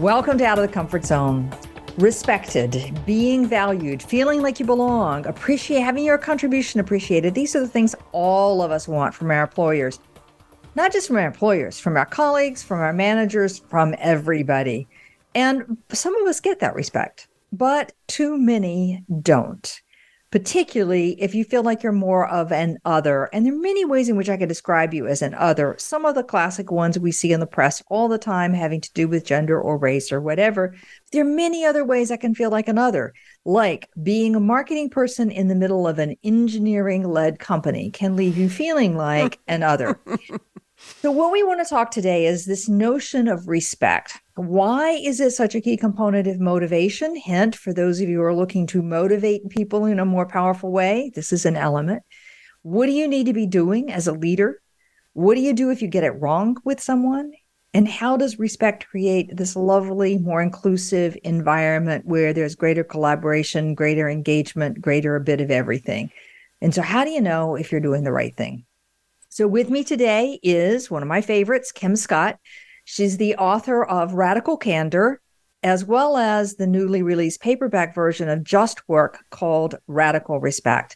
Welcome to Out of the Comfort Zone. Respected, being valued, feeling like you belong, appreciate having your contribution appreciated. These are the things all of us want from our employers. Not just from our employers, from our colleagues, from our managers, from everybody. And some of us get that respect, but too many don't particularly if you feel like you're more of an other. And there are many ways in which I can describe you as an other. Some of the classic ones we see in the press all the time having to do with gender or race or whatever. There are many other ways I can feel like an other, like being a marketing person in the middle of an engineering led company can leave you feeling like an other. So, what we want to talk today is this notion of respect. Why is it such a key component of motivation? Hint for those of you who are looking to motivate people in a more powerful way, this is an element. What do you need to be doing as a leader? What do you do if you get it wrong with someone? And how does respect create this lovely, more inclusive environment where there's greater collaboration, greater engagement, greater a bit of everything? And so, how do you know if you're doing the right thing? So, with me today is one of my favorites, Kim Scott. She's the author of Radical Candor, as well as the newly released paperback version of Just Work called Radical Respect.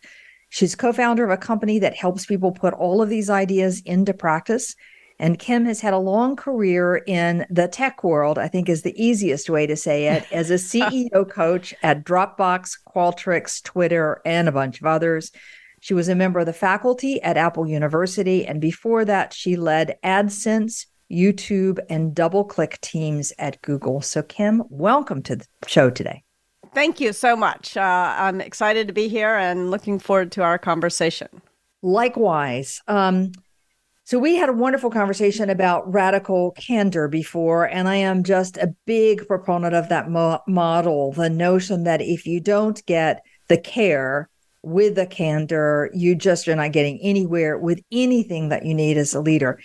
She's co founder of a company that helps people put all of these ideas into practice. And Kim has had a long career in the tech world, I think is the easiest way to say it, as a CEO coach at Dropbox, Qualtrics, Twitter, and a bunch of others. She was a member of the faculty at Apple University. And before that, she led AdSense, YouTube, and DoubleClick teams at Google. So, Kim, welcome to the show today. Thank you so much. Uh, I'm excited to be here and looking forward to our conversation. Likewise. Um, so, we had a wonderful conversation about radical candor before, and I am just a big proponent of that mo- model the notion that if you don't get the care with the candor, you just are not getting anywhere with anything that you need as a leader.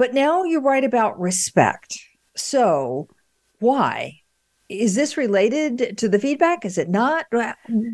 But now you write about respect. So, why? Is this related to the feedback? Is it not?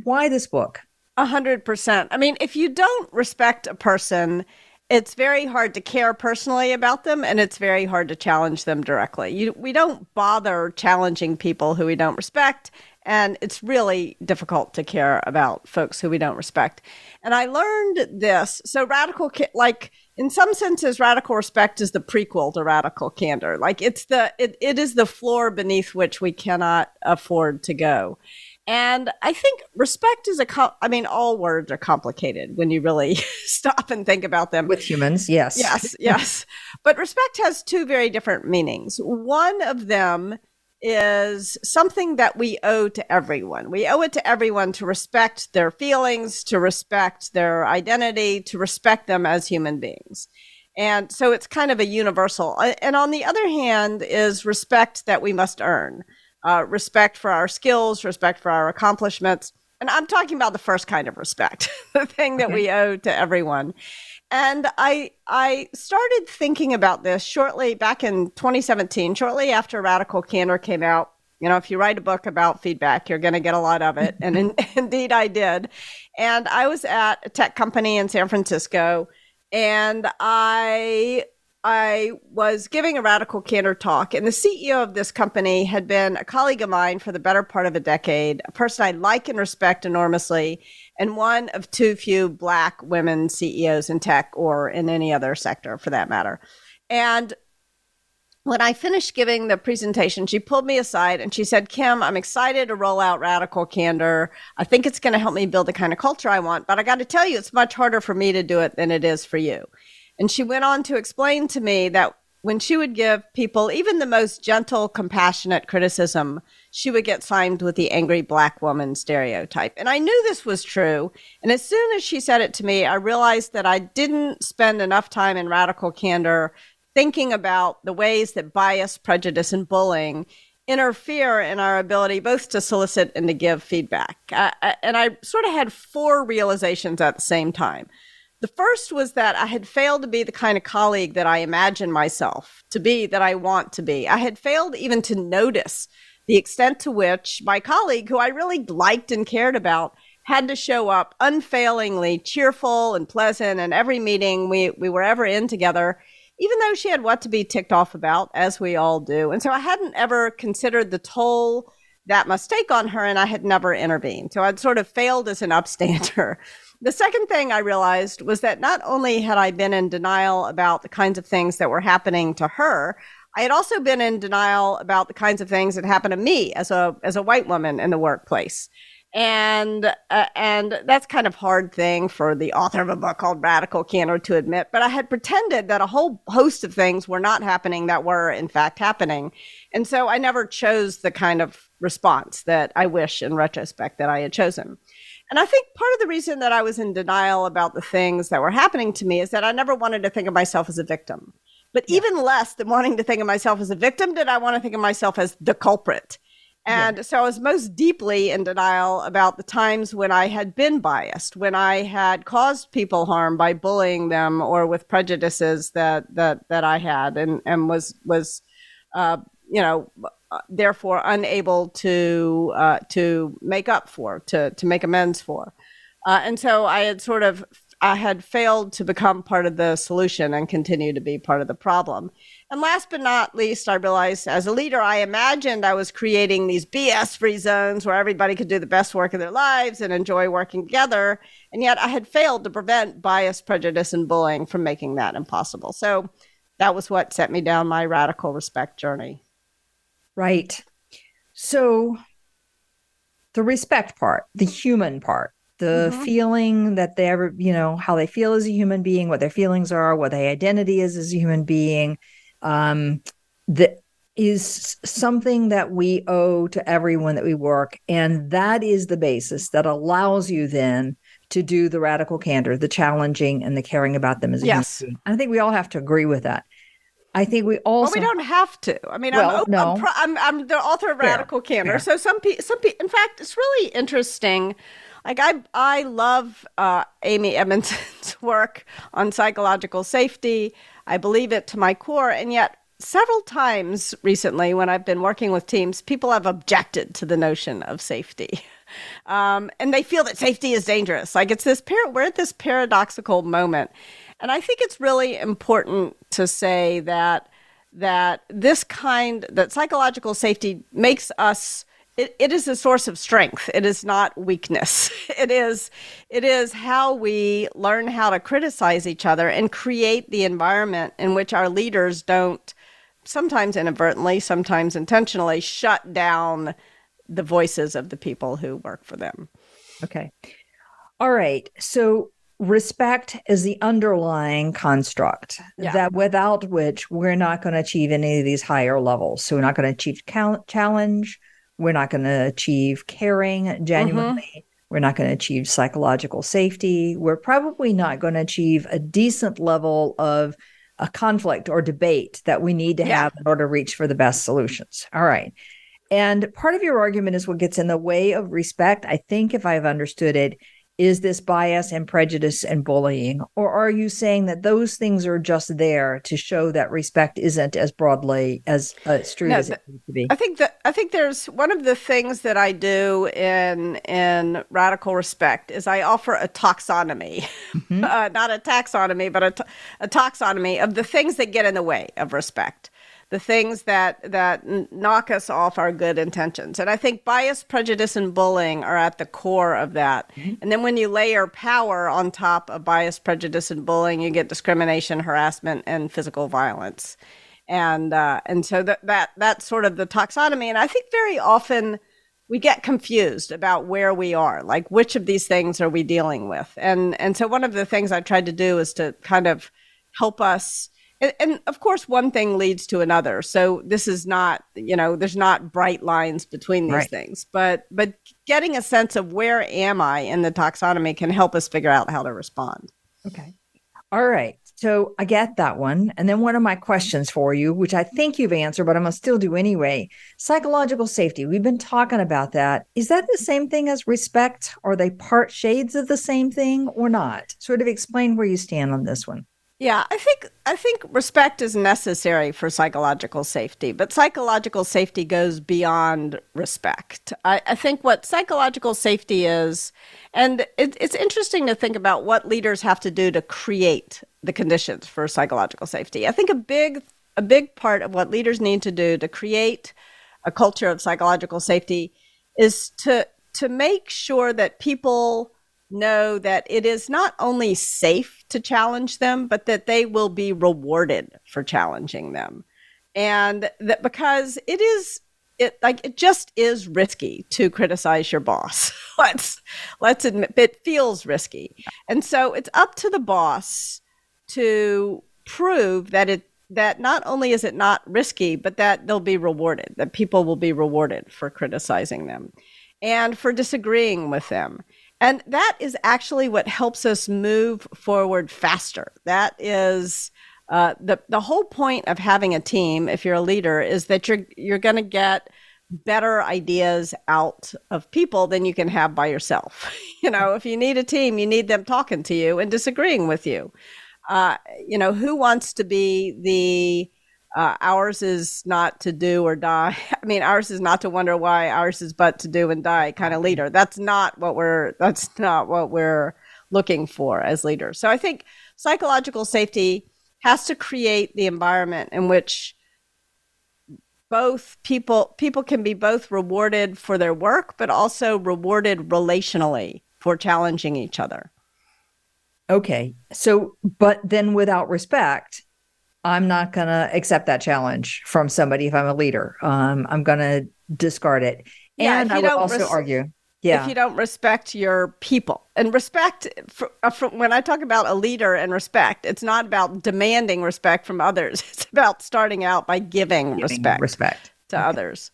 Why this book? A hundred percent. I mean, if you don't respect a person, it's very hard to care personally about them and it's very hard to challenge them directly. You, we don't bother challenging people who we don't respect and it's really difficult to care about folks who we don't respect. And I learned this. So radical, like in some senses, radical respect is the prequel to radical candor. Like it's the, it, it is the floor beneath which we cannot afford to go. And I think respect is a, com- I mean, all words are complicated when you really stop and think about them. With humans, yes. Yes, yes. but respect has two very different meanings. One of them is something that we owe to everyone. We owe it to everyone to respect their feelings, to respect their identity, to respect them as human beings. And so it's kind of a universal. And on the other hand, is respect that we must earn uh, respect for our skills, respect for our accomplishments. And I'm talking about the first kind of respect, the thing that we owe to everyone. And I I started thinking about this shortly back in 2017, shortly after Radical Candor came out. You know, if you write a book about feedback, you're going to get a lot of it. And in, indeed, I did. And I was at a tech company in San Francisco, and I I was giving a radical candor talk, and the CEO of this company had been a colleague of mine for the better part of a decade, a person I like and respect enormously, and one of too few Black women CEOs in tech or in any other sector for that matter. And when I finished giving the presentation, she pulled me aside and she said, Kim, I'm excited to roll out Radical Candor. I think it's going to help me build the kind of culture I want, but I got to tell you, it's much harder for me to do it than it is for you. And she went on to explain to me that when she would give people even the most gentle, compassionate criticism, she would get signed with the angry black woman stereotype. And I knew this was true. And as soon as she said it to me, I realized that I didn't spend enough time in radical candor thinking about the ways that bias, prejudice, and bullying interfere in our ability both to solicit and to give feedback. and I sort of had four realizations at the same time. The first was that I had failed to be the kind of colleague that I imagine myself to be, that I want to be. I had failed even to notice the extent to which my colleague, who I really liked and cared about, had to show up unfailingly cheerful and pleasant in every meeting we, we were ever in together even though she had what to be ticked off about, as we all do. And so I hadn't ever considered the toll that must take on her, and I had never intervened. So I'd sort of failed as an upstander. The second thing I realized was that not only had I been in denial about the kinds of things that were happening to her, I had also been in denial about the kinds of things that happened to me as a as a white woman in the workplace and uh, and that's kind of hard thing for the author of a book called Radical Candor to admit. But I had pretended that a whole host of things were not happening that were in fact happening, and so I never chose the kind of response that I wish in retrospect that I had chosen. And I think part of the reason that I was in denial about the things that were happening to me is that I never wanted to think of myself as a victim. But yeah. even less than wanting to think of myself as a victim, did I want to think of myself as the culprit. And yeah. so I was most deeply in denial about the times when I had been biased, when I had caused people harm by bullying them or with prejudices that that that I had, and and was was, uh, you know, therefore unable to uh, to make up for, to to make amends for. Uh, and so I had sort of I had failed to become part of the solution and continue to be part of the problem. And last but not least, I realized as a leader, I imagined I was creating these BS free zones where everybody could do the best work of their lives and enjoy working together. And yet I had failed to prevent bias, prejudice, and bullying from making that impossible. So that was what set me down my radical respect journey. Right. So the respect part, the human part, the mm-hmm. feeling that they ever, you know, how they feel as a human being, what their feelings are, what their identity is as a human being um, that is something that we owe to everyone that we work. And that is the basis that allows you then to do the radical candor, the challenging and the caring about them as a yes. human being. I think we all have to agree with that. I think we also. Well, we don't have to. I mean, well, I'm, no. I'm, pro- I'm, I'm, the author of Radical Fair. Candor. Fair. So some people, some people, in fact, it's really interesting. Like I, I love uh, Amy Edmondson's work on psychological safety. I believe it to my core. And yet, several times recently, when I've been working with teams, people have objected to the notion of safety. Um, and they feel that safety is dangerous. Like it's this, par- we're at this paradoxical moment. And I think it's really important to say that that this kind that psychological safety makes us it, it is a source of strength. It is not weakness. It is it is how we learn how to criticize each other and create the environment in which our leaders don't sometimes inadvertently, sometimes intentionally shut down the voices of the people who work for them. Okay. All right. So respect is the underlying construct yeah. that without which we're not going to achieve any of these higher levels. So we're not going to achieve cal- challenge we're not going to achieve caring genuinely. Mm-hmm. We're not going to achieve psychological safety. We're probably not going to achieve a decent level of a conflict or debate that we need to yeah. have in order to reach for the best solutions. All right. And part of your argument is what gets in the way of respect. I think, if I've understood it, is this bias and prejudice and bullying? Or are you saying that those things are just there to show that respect isn't as broadly as uh, true no, as it needs to be? I think that I think there's one of the things that I do in in radical respect is I offer a taxonomy, mm-hmm. uh, not a taxonomy, but a, t- a taxonomy of the things that get in the way of respect the things that that knock us off our good intentions. And I think bias, prejudice, and bullying are at the core of that. Mm-hmm. And then when you layer power on top of bias, prejudice, and bullying, you get discrimination, harassment, and physical violence. And uh, and so that that that's sort of the taxonomy. And I think very often we get confused about where we are like which of these things are we dealing with and and so one of the things i tried to do is to kind of help us and, and, of course one thing leads to another so this is not you know there's not bright lines between these right. things but but getting a sense of where am i in the taxonomy can help us figure out how to respond okay all right So I get that one. And then one of my questions for you, which I think you've answered, but I'm going to still do anyway psychological safety. We've been talking about that. Is that the same thing as respect? Are they part shades of the same thing or not? Sort of explain where you stand on this one. Yeah, I think I think respect is necessary for psychological safety, but psychological safety goes beyond respect. I, I think what psychological safety is, and it, it's interesting to think about what leaders have to do to create the conditions for psychological safety. I think a big a big part of what leaders need to do to create a culture of psychological safety is to to make sure that people know that it is not only safe to challenge them, but that they will be rewarded for challenging them. And that because it is it like it just is risky to criticize your boss. let's let's admit it feels risky. And so it's up to the boss to prove that it that not only is it not risky, but that they'll be rewarded, that people will be rewarded for criticizing them and for disagreeing with them. And that is actually what helps us move forward faster. That is uh, the the whole point of having a team. If you're a leader, is that you're you're going to get better ideas out of people than you can have by yourself. you know, if you need a team, you need them talking to you and disagreeing with you. Uh, you know, who wants to be the uh, ours is not to do or die. I mean, ours is not to wonder why. Ours is but to do and die kind of leader. That's not what we're. That's not what we're looking for as leaders. So I think psychological safety has to create the environment in which both people people can be both rewarded for their work, but also rewarded relationally for challenging each other. Okay. So, but then without respect, I'm not going to accept that challenge from somebody if I'm a leader. Um, I'm going to discard it. Yeah, and I would also res- argue. Yeah. If you don't respect your people and respect, for, uh, for, when I talk about a leader and respect, it's not about demanding respect from others. It's about starting out by giving, giving respect, respect to okay. others.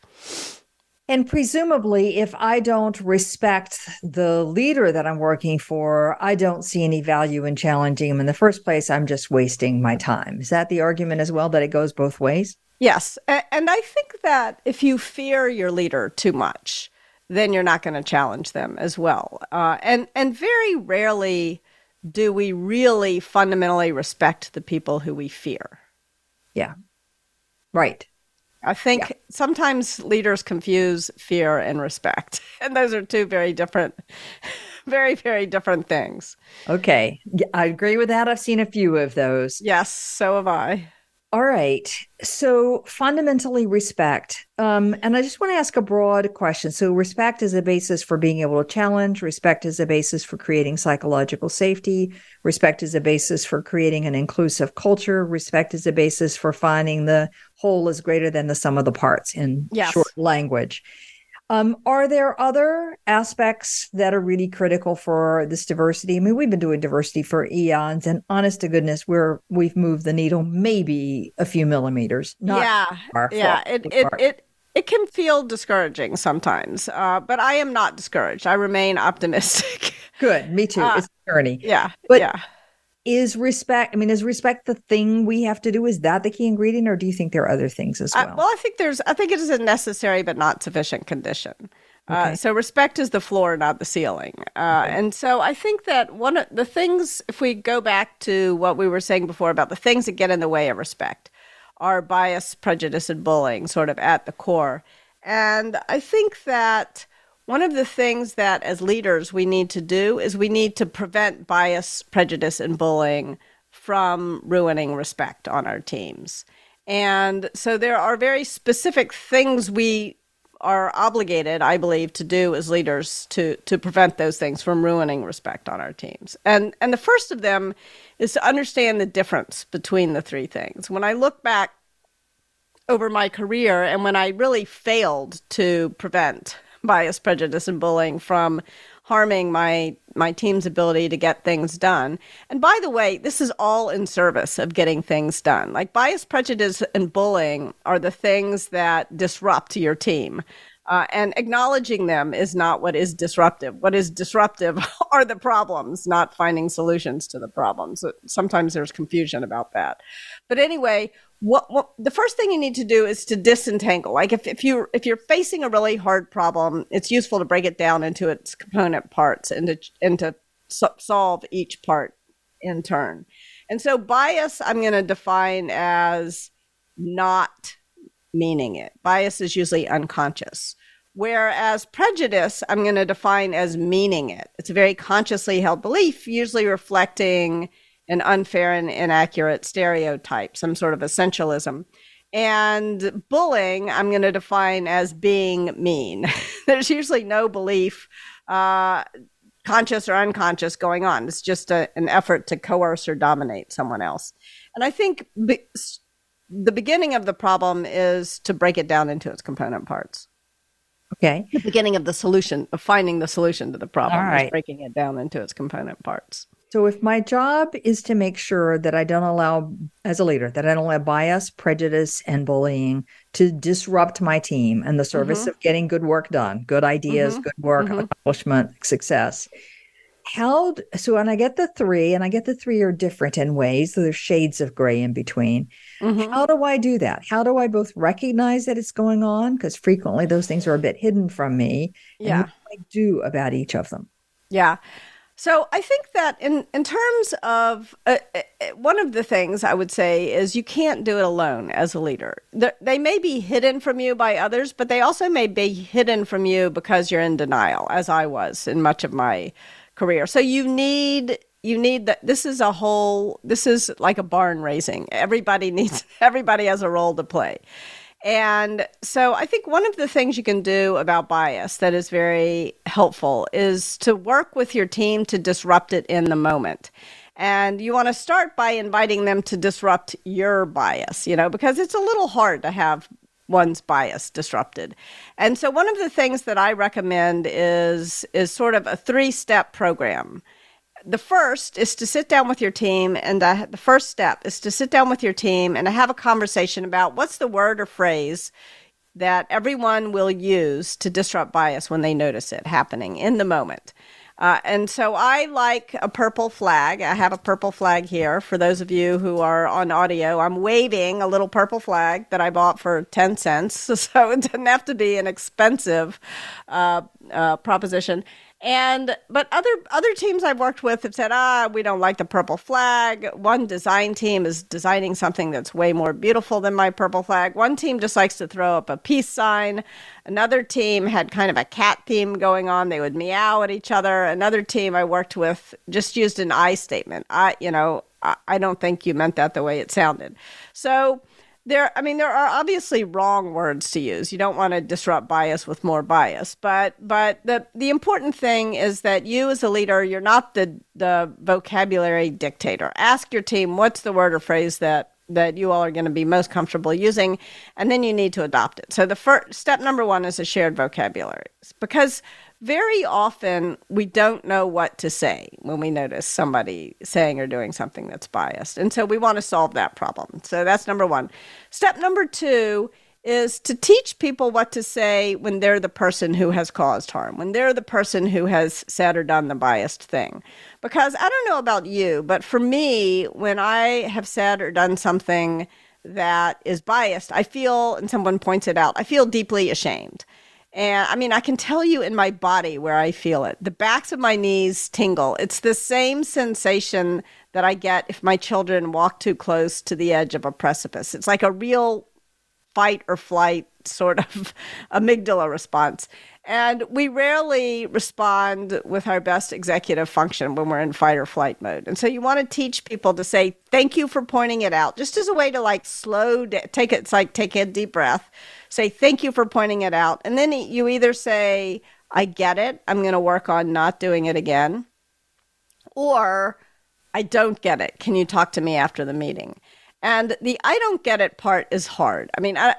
And presumably, if I don't respect the leader that I'm working for, I don't see any value in challenging him in the first place. I'm just wasting my time. Is that the argument as well, that it goes both ways? Yes. And I think that if you fear your leader too much, then you're not going to challenge them as well. Uh, and, and very rarely do we really fundamentally respect the people who we fear. Yeah. Right. I think yeah. sometimes leaders confuse fear and respect, and those are two very different, very, very different things. Okay. I agree with that. I've seen a few of those. Yes, so have I. All right. So fundamentally respect. Um, and I just want to ask a broad question. So respect is a basis for being able to challenge. Respect is a basis for creating psychological safety. Respect is a basis for creating an inclusive culture. Respect is a basis for finding the whole is greater than the sum of the parts in yes. short language. Um, are there other aspects that are really critical for this diversity? I mean, we've been doing diversity for eons, and honest to goodness, we're we've moved the needle maybe a few millimeters. yeah, yeah. It it, it it can feel discouraging sometimes, uh, but I am not discouraged. I remain optimistic. Good, me too. Uh, it's a journey. Yeah, but yeah is respect i mean is respect the thing we have to do? Is that the key ingredient or do you think there are other things as well uh, well? i think there's i think it is a necessary but not sufficient condition. Uh, okay. uh, so respect is the floor not the ceiling. Uh, okay. and so i think that one of the things if we go back to what we were saying before about the things that get in the way of respect are bias prejudice and bullying sort of at the core. And i think that one of the things that as leaders we need to do is we need to prevent bias, prejudice, and bullying from ruining respect on our teams. And so there are very specific things we are obligated, I believe, to do as leaders to to prevent those things from ruining respect on our teams. And and the first of them is to understand the difference between the three things. When I look back over my career and when I really failed to prevent bias, prejudice, and bullying from harming my my team's ability to get things done. And by the way, this is all in service of getting things done. Like bias, prejudice, and bullying are the things that disrupt your team. Uh, and acknowledging them is not what is disruptive. What is disruptive are the problems, not finding solutions to the problems. Sometimes there's confusion about that. But anyway, what, what, the first thing you need to do is to disentangle. Like if, if you if you're facing a really hard problem, it's useful to break it down into its component parts and to and to so- solve each part in turn. And so bias I'm going to define as not meaning it. Bias is usually unconscious. Whereas prejudice, I'm going to define as meaning it. It's a very consciously held belief, usually reflecting an unfair and inaccurate stereotype, some sort of essentialism. And bullying, I'm going to define as being mean. There's usually no belief, uh, conscious or unconscious, going on. It's just a, an effort to coerce or dominate someone else. And I think be- the beginning of the problem is to break it down into its component parts. Okay. The beginning of the solution, of finding the solution to the problem, All right. is breaking it down into its component parts. So if my job is to make sure that I don't allow, as a leader, that I don't allow bias, prejudice, and bullying to disrupt my team and the service Mm-hmm. of getting good work done, good ideas, Mhm. good work, Mhm. accomplishment, success. How so? And I get the three, and I get the three are different in ways. So there's shades of gray in between. Mhm. How do I do that? How do I both recognize that it's going on? Because frequently those things are a bit hidden from me. and Yeah. what do I do about each of them? Yeah. So I think that in in terms of uh, uh, one of the things I would say is you can't do it alone as a leader. The, they may be hidden from you by others, but they also may be hidden from you because you're in denial, as I was in much of my career. So you need you need that. This is a whole. This is like a barn raising. Everybody needs. Everybody has a role to play. And so I think one of the things you can do about bias that is very helpful is to work with your team to disrupt it in the moment. And you want to start by inviting them to disrupt your bias, you know, because it's a little hard to have one's bias disrupted. And so one of the things that I recommend is is sort of a three-step program the first is to sit down with your team and the first step is to sit down with your team and have a conversation about what's the word or phrase that everyone will use to disrupt bias when they notice it happening in the moment uh, and so I like a purple flag. I have a purple flag here. For those of you who are on audio, I'm waving a little purple flag that I bought for 10 cents. So it doesn't have to be an expensive uh, uh, proposition. And but other other teams I've worked with have said, ah, we don't like the purple flag. One design team is designing something that's way more beautiful than my purple flag. One team just likes to throw up a peace sign. Another team had kind of a cat theme going on. They would meow at each other. Another team I worked with just used an I statement. I, you know, I, I don't think you meant that the way it sounded. So there i mean there are obviously wrong words to use. You don't want to disrupt bias with more bias but but the the important thing is that you as a leader you're not the the vocabulary dictator. Ask your team what's the word or phrase that that you all are going to be most comfortable using and then you need to adopt it. So the first step number one is a shared vocabulary. Because very often we don't know what to say when we notice somebody saying or doing something that's biased. And so we want to solve that problem. So that's number one. Step number two is to teach people what to say when they're the person who has caused harm, when they're the person who has said or done the biased thing. Because I don't know about you, but for me, when I have said or done something that is biased, I feel, and someone points it out, I feel deeply ashamed. And I mean, I can tell you in my body where I feel it. The backs of my knees tingle. It's the same sensation that I get if my children walk too close to the edge of a precipice. It's like a real fight or flight sort of amygdala response. And we rarely respond with our best executive function when we're in fight or flight mode. And so you want to teach people to say, thank you for pointing it out, just as a way to like slow, da- take it, it's like take a deep breath, say, thank you for pointing it out. And then you either say, I get it, I'm going to work on not doing it again, or I don't get it. Can you talk to me after the meeting? And the I don't get it part is hard. I mean, I,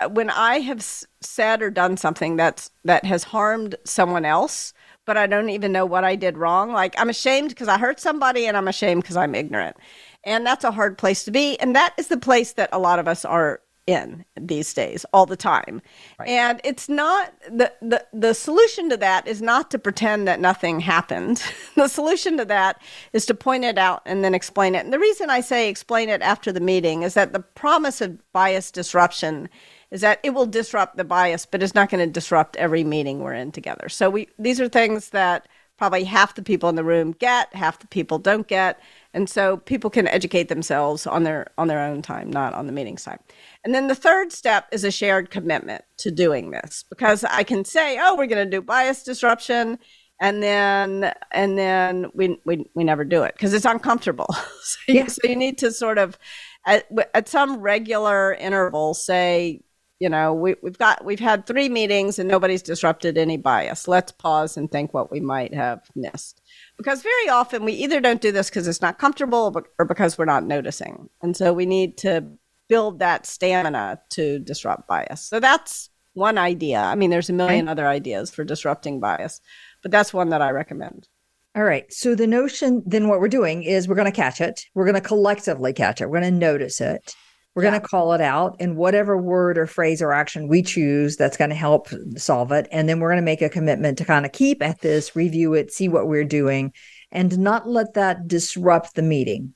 I, when I have said or done something that's that has harmed someone else, but I don't even know what I did wrong, like I'm ashamed because I hurt somebody and I'm ashamed because I'm ignorant. And that's a hard place to be. And that is the place that a lot of us are in these days all the time. Right. And it's not the, the the solution to that is not to pretend that nothing happened. the solution to that is to point it out and then explain it. And the reason I say explain it after the meeting is that the promise of bias disruption is that it will disrupt the bias, but it's not going to disrupt every meeting we're in together. So we these are things that probably half the people in the room get, half the people don't get. And so people can educate themselves on their on their own time, not on the meeting side. And then the third step is a shared commitment to doing this because I can say, "Oh, we're going to do bias disruption." And then, and then we, we, we never do it because it's uncomfortable. so, yeah. you, so you need to sort of, at, at some regular interval, say, you know, we, we've got, we've had three meetings and nobody's disrupted any bias. Let's pause and think what we might have missed. Because very often we either don't do this because it's not comfortable or because we're not noticing. And so we need to build that stamina to disrupt bias. So that's one idea. I mean, there's a million other ideas for disrupting bias, but that's one that I recommend. All right. So the notion then what we're doing is we're going to catch it. We're going to collectively catch it. We're going to notice it. We're yeah. going to call it out in whatever word or phrase or action we choose that's going to help solve it. And then we're going to make a commitment to kind of keep at this, review it, see what we're doing, and not let that disrupt the meeting.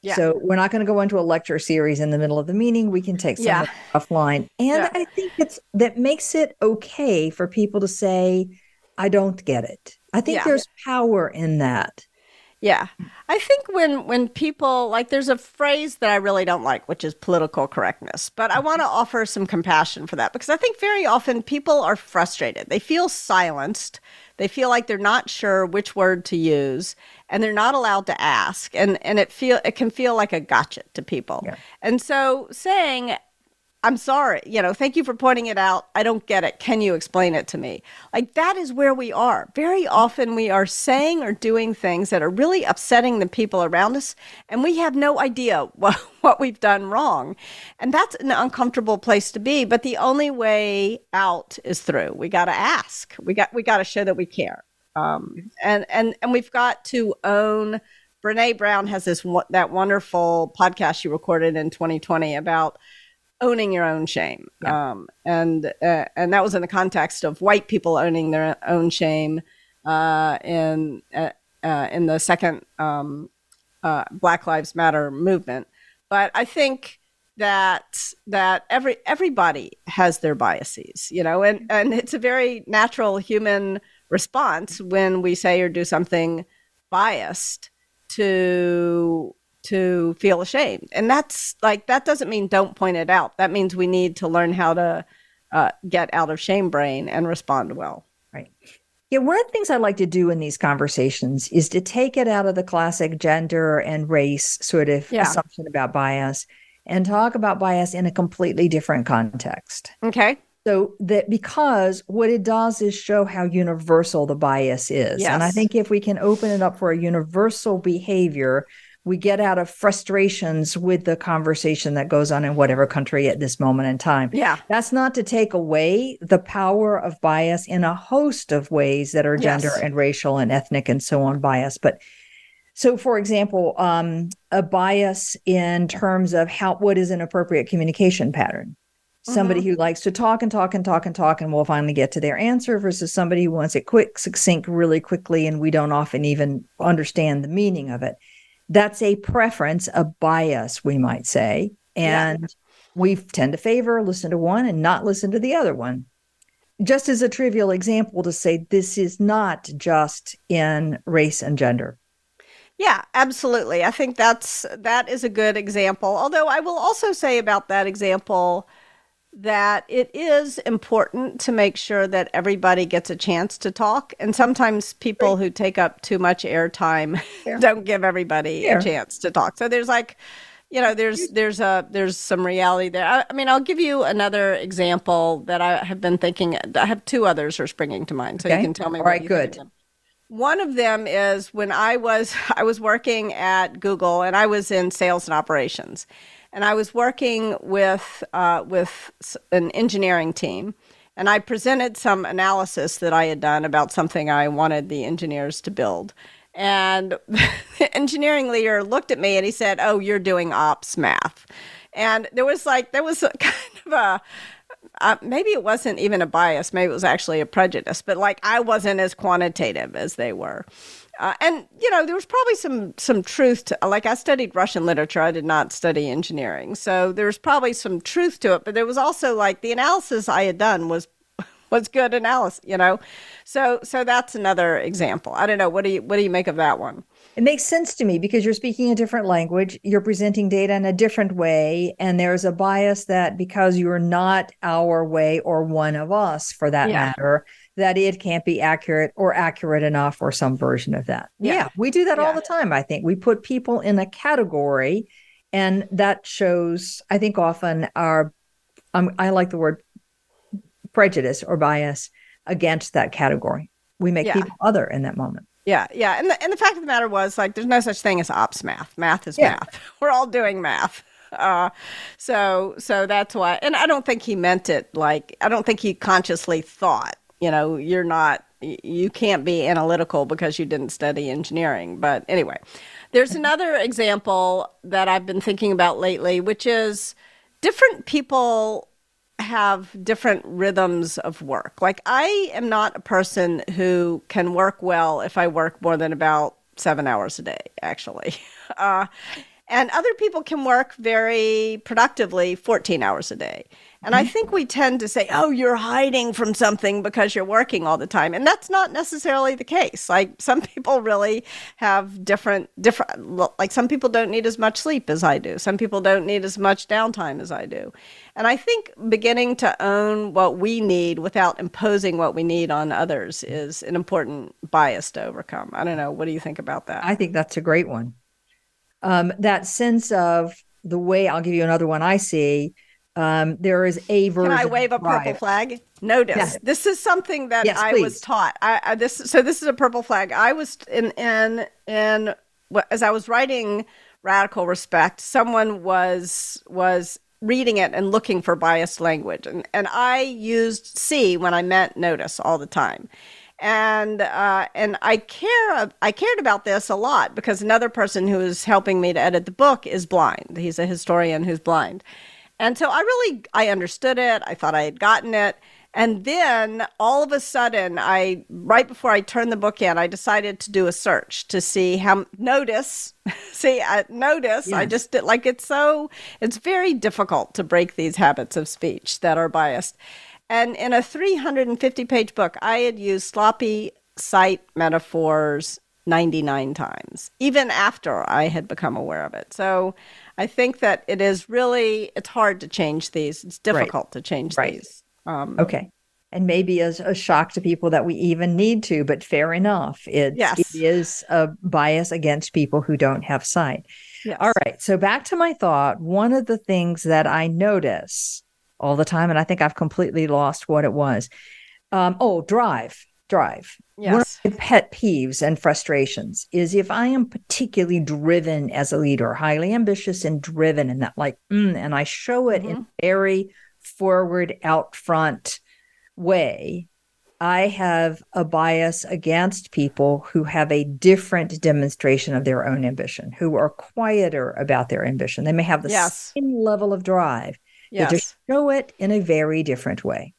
Yeah. So we're not going to go into a lecture series in the middle of the meeting. We can take some yeah. offline. And yeah. I think it's that makes it okay for people to say, I don't get it. I think there's power in that. Yeah. I think when when people like there's a phrase that I really don't like which is political correctness, but I want to offer some compassion for that because I think very often people are frustrated. They feel silenced they feel like they're not sure which word to use and they're not allowed to ask. And, and it feel, it can feel like a gotcha to people. Yeah. And so saying, I'm sorry, you know, thank you for pointing it out. I don't get it. Can you explain it to me? Like that is where we are. Very often we are saying or doing things that are really upsetting the people around us, and we have no idea what, what we've done wrong. And that's an uncomfortable place to be, but the only way out is through. We got to ask. We got we got to show that we care. Um, and and and we've got to own Brene Brown has this that wonderful podcast she recorded in 2020 about owning your own shame. Yeah. Um, and uh, and that was in the context of white people owning their own shame uh, in uh, uh in the second um, uh, Black Lives Matter movement. But I think that that every everybody has their biases, you know, and and it's a very natural human response when we say or do something biased to to feel ashamed. And that's like, that doesn't mean don't point it out. That means we need to learn how to uh, get out of shame brain and respond well. Right. Yeah, one of the things I like to do in these conversations is to take it out of the classic gender and race sort of yeah. assumption about bias and talk about bias in a completely different context. Okay. So that because what it does is show how universal the bias is. Yes. And I think if we can open it up for a universal behavior we get out of frustrations with the conversation that goes on in whatever country at this moment in time. Yeah. That's not to take away the power of bias in a host of ways that are gender yes. and racial and ethnic and so on bias. But so, for example, um, a bias in terms of how what is an appropriate communication pattern. Somebody mm-hmm. who likes to talk and talk and talk and talk and will finally get to their answer versus somebody who wants it quick, succinct, really quickly, and we don't often even understand the meaning of it that's a preference, a bias, we might say. And yeah. we tend to favor listen to one and not listen to the other one. Just as a trivial example to say this is not just in race and gender. Yeah, absolutely. I think that's that is a good example. Although I will also say about that example that it is important to make sure that everybody gets a chance to talk. And sometimes people who take up too much airtime yeah. don't give everybody yeah. a chance to talk. So there's like, you know, there's there's a there's some reality there. I, I, mean, I'll give you another example that I have been thinking. I have two others are springing to mind, so okay. you can tell me. All right, good. One of them is when I was I was working at Google and I was in sales and operations and I was working with uh, with an engineering team, and I presented some analysis that I had done about something I wanted the engineers to build. And the engineering leader looked at me and he said, "Oh, you're doing ops math." And there was like there was kind of a uh, maybe it wasn't even a bias, maybe it was actually a prejudice, but like I wasn't as quantitative as they were. Uh, and you know there was probably some some truth to like i studied russian literature. I did not study engineering. So there was probably some truth to it but there was also like the analysis i had done was was good analysis you know? So so that's another example. I don't know. What do you what do you make of that one? It makes sense to me because you're speaking a different language, you're presenting data in a different way, and there's a bias that because you're not our way or one of us for that yeah. matter, that it can't be accurate or accurate enough or some version of that. Yeah, yeah we do that yeah. all the time, I think. We put people in a category, and that shows, I think, often our, um, I like the word prejudice or bias against that category. We make people other in that moment. Yeah, yeah. And the, and the fact of the matter was, like, there's no such thing as ops math. Math is yeah. math. We're all doing math. Uh, so so that's why. And I don't think he meant it like I don't think he consciously thought. You know, you're not. You can't be analytical because you didn't study engineering. But anyway, there's another example that I've been thinking about lately, which is different people have different rhythms of work. Like I am not a person who can work well if I work more than about seven hours a day, actually. Uh, and other people can work very productively 14 hours a day. And I mm-hmm. think we tend to say, oh, you're hiding from something because you're working all the time. And that's not necessarily the case. Like some people really have different, different, like some people don't need as much sleep as I do. Some people don't need as much downtime as I do. And I think beginning to own what we need without imposing what we need on others is an important bias to overcome. I don't know. What do you think about that? I think that's a great one. Um, that sense of the way I'll give you another one I see um, there is a version. Can I wave a purple flag? Notice yes. this is something that yes, I please. was taught. I, I, this so this is a purple flag. I was in in in as I was writing radical respect. Someone was was reading it and looking for biased language, and and I used see when I meant notice all the time and uh, and I care I cared about this a lot because another person who is helping me to edit the book is blind. He's a historian who's blind, and so I really I understood it. I thought I had gotten it. And then all of a sudden, I right before I turned the book in, I decided to do a search to see how notice. see, uh, I, notice. Yes. I just did like it's so. It's very difficult to break these habits of speech that are biased. And in a 350 page book, I had used sloppy sight metaphors 99 times, even after I had become aware of it. So I think that it is really it's hard to change these. It's difficult right. to change right. these. Um, okay. And maybe as a shock to people that we even need to, but fair enough. It, yes. it is a bias against people who don't have sight. Yes. All right. So back to my thought. One of the things that I notice all the time, and I think I've completely lost what it was. Um, oh, drive, drive. Yes. One of my pet peeves and frustrations is if I am particularly driven as a leader, highly ambitious and driven, and that like, mm, and I show it mm-hmm. in very forward, out front way, I have a bias against people who have a different demonstration of their own ambition, who are quieter about their ambition. They may have the yes. same level of drive, yes. they just show it in a very different way.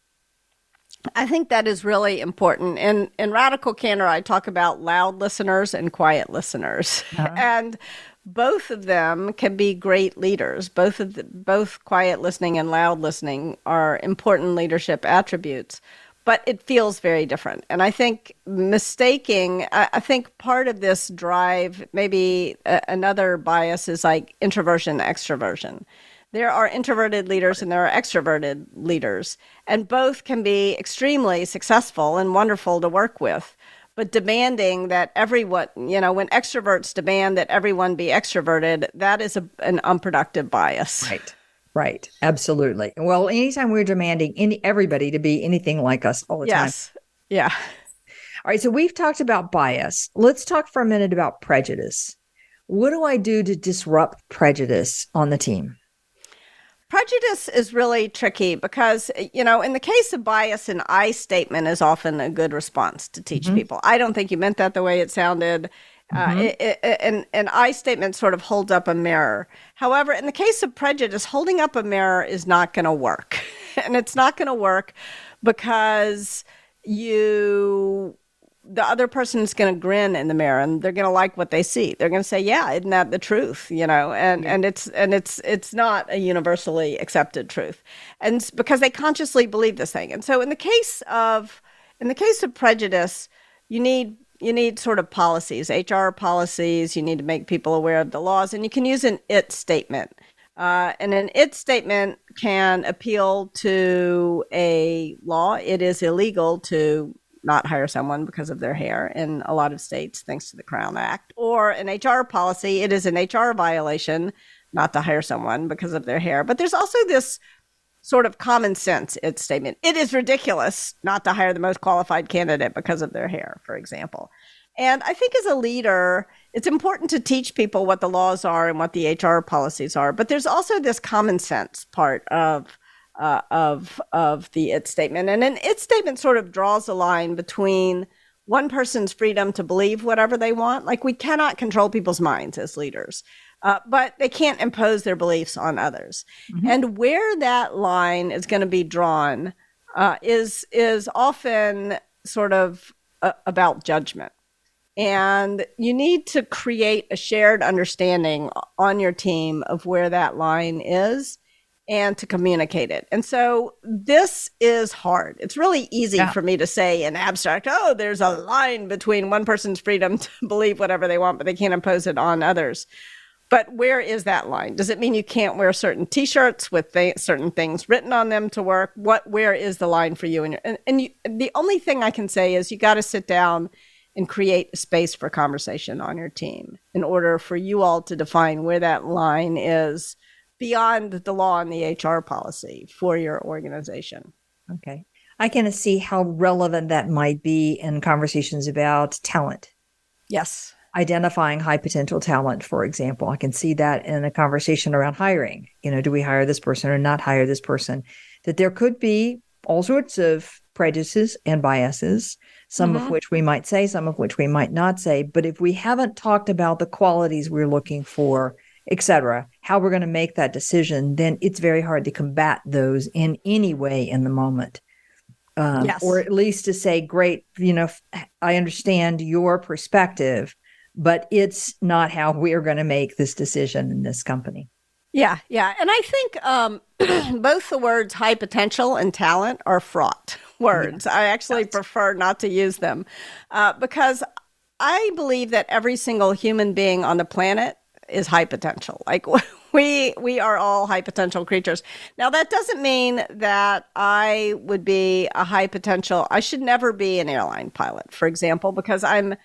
I think that is really important. In in Radical Candor, I talk about loud listeners and quiet listeners, uh-huh. and both of them can be great leaders. Both of the, both quiet listening and loud listening are important leadership attributes, but it feels very different. And I think mistaking. I, I think part of this drive, maybe a, another bias, is like introversion, extroversion there are introverted leaders and there are extroverted leaders, and both can be extremely successful and wonderful to work with. But demanding that everyone, you know, when extroverts demand that everyone be extroverted, that is a, an unproductive bias. Right. Right. Absolutely. Well, anytime we're demanding any everybody to be anything like us all the yes. time. Yes. Yeah. All right. So we've talked about bias. Let's talk for a minute about prejudice. What do I do to disrupt prejudice on the team? Prejudice is really tricky because, you know, in the case of bias, an I statement is often a good response to teach mm-hmm. people. I don't think you meant that the way it sounded. Uh, mm-hmm. it, it, and an I statement sort of holds up a mirror. However, in the case of prejudice, holding up a mirror is not going to work. and it's not going to work because you the other person is going to grin in the mirror and they're going to like what they see. They're going to say, "Yeah, isn't that the truth?" You know, and yeah. and it's and it's it's not a universally accepted truth, and because they consciously believe this thing. And so, in the case of in the case of prejudice, you need you need sort of policies, HR policies. You need to make people aware of the laws, and you can use an "it" statement. Uh, and an "it" statement can appeal to a law. It is illegal to not hire someone because of their hair in a lot of states, thanks to the Crown Act, or an HR policy. It is an HR violation not to hire someone because of their hair. But there's also this sort of common sense it statement. It is ridiculous not to hire the most qualified candidate because of their hair, for example. And I think as a leader, it's important to teach people what the laws are and what the HR policies are. But there's also this common sense part of uh, of of the it statement, and an it statement sort of draws a line between one person's freedom to believe whatever they want. Like we cannot control people's minds as leaders, uh, but they can't impose their beliefs on others. Mm-hmm. And where that line is going to be drawn uh, is is often sort of uh, about judgment. And you need to create a shared understanding on your team of where that line is and to communicate it. And so this is hard. It's really easy yeah. for me to say in abstract, oh, there's a line between one person's freedom to believe whatever they want, but they can't impose it on others. But where is that line? Does it mean you can't wear certain T-shirts with th- certain things written on them to work? What, where is the line for you? And, and, and you, the only thing I can say is you got to sit down and create a space for conversation on your team in order for you all to define where that line is beyond the law and the HR policy for your organization. Okay. I can see how relevant that might be in conversations about talent. Yes. Identifying high potential talent, for example. I can see that in a conversation around hiring. You know, do we hire this person or not hire this person? That there could be all sorts of prejudices and biases, some mm-hmm. of which we might say, some of which we might not say. But if we haven't talked about the qualities we're looking for etc., how we're going to make that decision, then it's very hard to combat those in any way in the moment. Um, yes. Or at least to say, great, you know, I understand your perspective, but it's not how we're going to make this decision in this company. Yeah, yeah. And I think um, both the words high potential and talent are fraught words. Yeah. I actually That's... prefer not to use them uh, because I believe that every single human being on the planet is high potential. Like we we are all high potential creatures. Now that doesn't mean that I would be a high potential. I should never be an airline pilot, for example, because I'm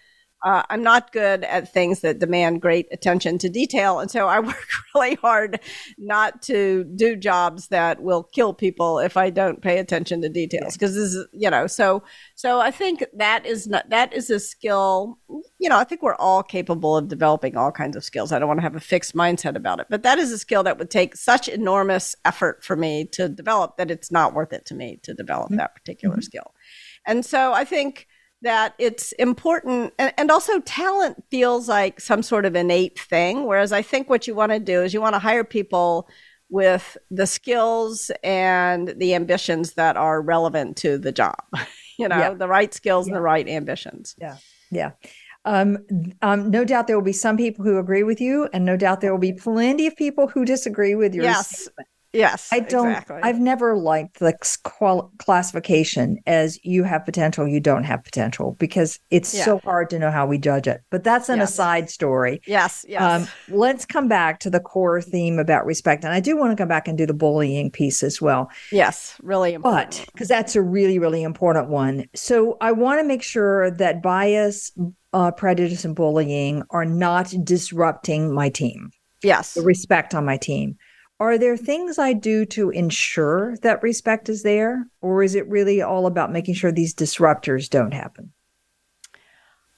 uh, I'm not good at things that demand great attention to detail. And so I work really hard not to do jobs that will kill people if I don't pay attention to details. Because this is, you know, so, so I think that is not, that is a skill, you know, I think we're all capable of developing all kinds of skills. I don't want to have a fixed mindset about it, but that is a skill that would take such enormous effort for me to develop that it's not worth it to me to develop mm-hmm. that particular mm-hmm. skill. And so I think, that it's important and, and, also talent feels like some sort of innate thing whereas i think what you want to do is you want to hire people with the skills and the ambitions that are relevant to the job you know yeah. the right skills yeah. and the right ambitions yeah yeah um, um, no doubt there will be some people who agree with you, and no doubt there will be plenty of people who disagree with your yes. Statement. Yes, I don't. Exactly. I've never liked the qual- classification as you have potential, you don't have potential, because it's yeah. so hard to know how we judge it. But that's an yes. aside story. Yes, yes. Um, let's come back to the core theme about respect, and I do want to come back and do the bullying piece as well. Yes, really important. But because that's a really, really important one. So I want to make sure that bias, uh, prejudice, and bullying are not disrupting my team. Yes, the respect on my team are there things I do to ensure that respect is there? Or is it really all about making sure these disruptors don't happen?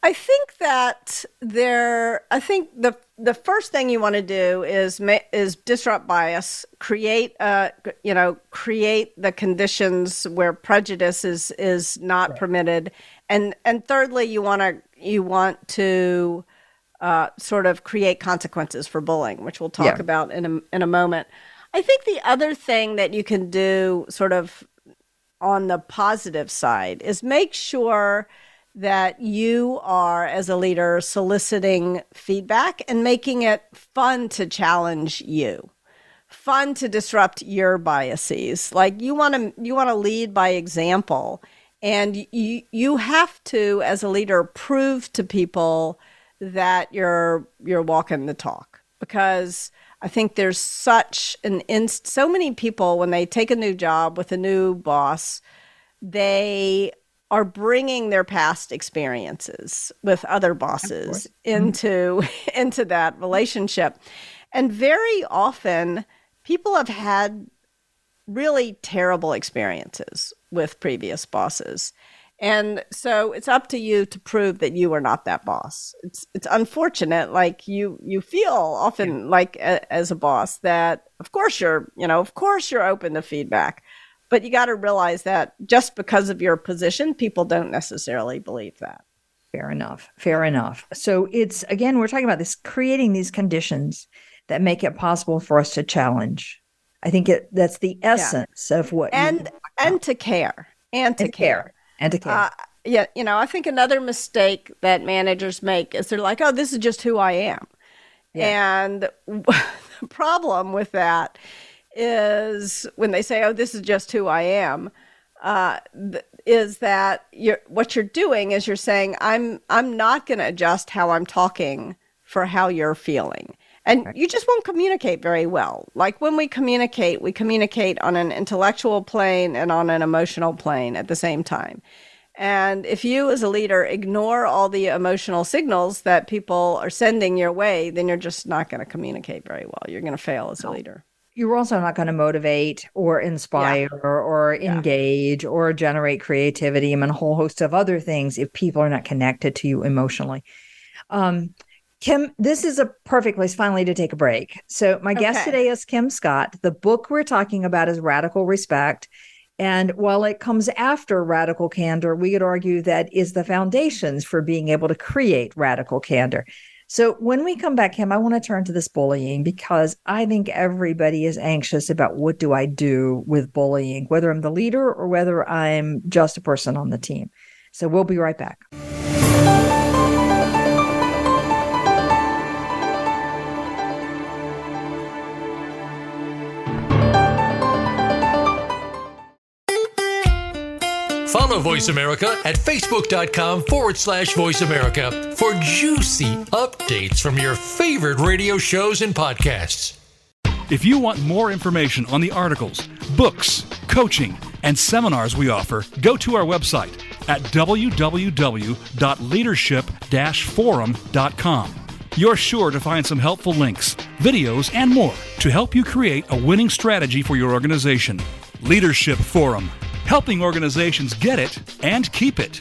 I think that there. I think the the first thing you want to do is is disrupt bias, create uh you know create the conditions where prejudice is is not right. permitted, and and thirdly you want to you want to uh, sort of create consequences for bullying, which we'll talk Yeah. about in a, in a moment. I think the other thing that you can do, sort of on the positive side, is make sure that you are, as a leader, soliciting feedback and making it fun to challenge you fun to disrupt your biases. Like you want to you want to lead by example and you you have to as a leader prove to people that you're you're walking the talk because I think there's such an inst- so many people when they take a new job with a new boss they are bringing their past experiences with other bosses mm-hmm. into into that relationship. And very often people have had really terrible experiences with previous bosses. And so it's up to you to prove that you are not that boss. It's it's unfortunate like you you feel often like a, as a boss that of course you're, you know, of course you're open to feedback. But you got to realize that just because of your position, people don't necessarily believe that. Fair enough. Fair enough. So it's again, we're talking about this creating these conditions that make it possible for us to challenge. I think it that's the essence of what And and to care. And to and care. care and to care. Uh, yeah, you know, I think another mistake that managers make is they're like, "Oh, this is just who I am," and the problem with that is when they say, "Oh, this is just who I am," uh, th- is that you're what you're doing is you're saying, "I'm I'm not going to adjust how I'm talking for how you're feeling." And you just won't communicate very well. Like when we communicate, we communicate on an intellectual plane and on an emotional plane at the same time. And if you, as a leader, ignore all the emotional signals that people are sending your way, then you're just not going to communicate very well. You're going to fail as a leader. You're also not going to motivate or inspire or engage or generate creativity and a whole host of other things if people are not connected to you emotionally. Um, Kim, this is a perfect place finally to take a break. So, my guest Okay. today is Kim Scott. The book we're talking about is Radical Respect. And while it comes after radical candor, we could argue that is the foundations for being able to create radical candor. So, when we come back, Kim, I want to turn to this bullying because I think everybody is anxious about what do I do with bullying, whether I'm the leader or whether I'm just a person on the team. So, we'll be right back. Follow Voice America at facebook.com forward slash voice America for juicy updates from your favorite radio shows and podcasts. If you want more information on the articles, books, coaching, and seminars we offer, go to our website at www.leadership forum.com. You're sure to find some helpful links, videos, and more to help you create a winning strategy for your organization. Leadership Forum, helping organizations get it and keep it.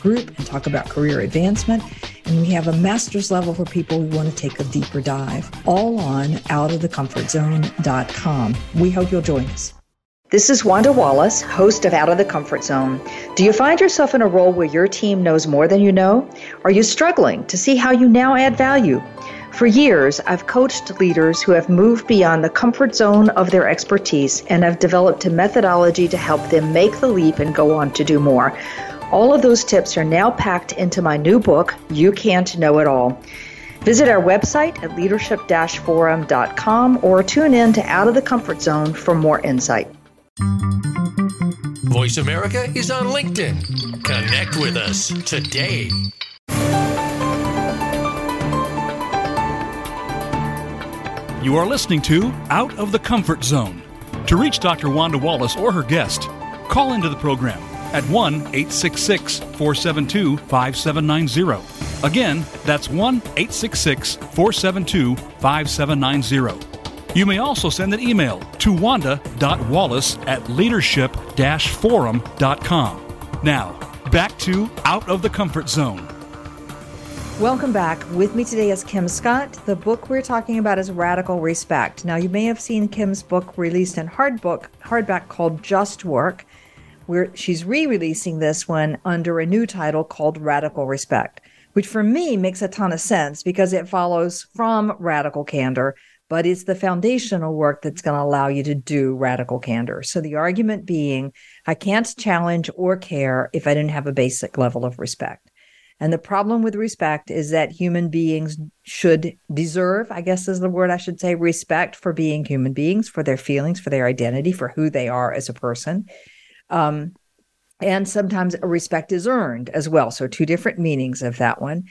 group and talk about career advancement. And we have a master's level for people who want to take a deeper dive, all on outofthecomfortzone.com. We hope you'll join us. This is Wanda Wallace, host of Out of the Comfort Zone. Do you find yourself in a role where your team knows more than you know? Are you struggling to see how you now add value? For years, I've coached leaders who have moved beyond the comfort zone of their expertise and have developed a methodology to help them make the leap and go on to do more. All of those tips are now packed into my new book, You Can't Know It All. Visit our website at leadership forum.com or tune in to Out of the Comfort Zone for more insight. Voice America is on LinkedIn. Connect with us today. You are listening to Out of the Comfort Zone. To reach Dr. Wanda Wallace or her guest, call into the program at 1 866 472 5790. Again, that's 1 866 472 5790. You may also send an email to wanda.wallace at leadership forum.com. Now, back to Out of the Comfort Zone. Welcome back. With me today is Kim Scott. The book we're talking about is Radical Respect. Now, you may have seen Kim's book released in hard book, hardback called Just Work. She's re-releasing this one under a new title called Radical Respect, which for me makes a ton of sense because it follows from Radical Candor, but it's the foundational work that's going to allow you to do radical candor. So the argument being, I can't challenge or care if I didn't have a basic level of respect. And the problem with respect is that human beings should deserve, I guess is the word I should say, respect for being human beings, for their feelings, for their identity, for who they are as a person. Um, and sometimes respect is earned as well. So, two different meanings of that one.